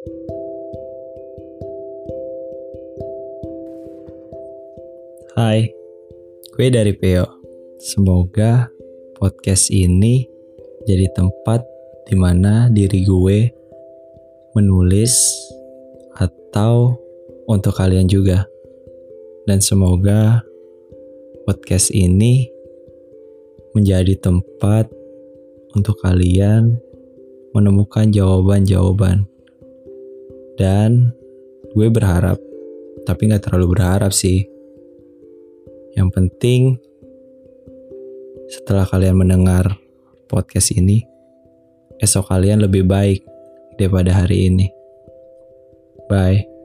Hai, gue dari Peo. Semoga podcast ini jadi tempat di mana diri gue menulis atau untuk kalian juga. Dan semoga podcast ini menjadi tempat untuk kalian menemukan jawaban-jawaban. Dan gue berharap, tapi gak terlalu berharap sih yang penting setelah kalian mendengar podcast ini, esok kalian lebih baik daripada hari ini. Bye.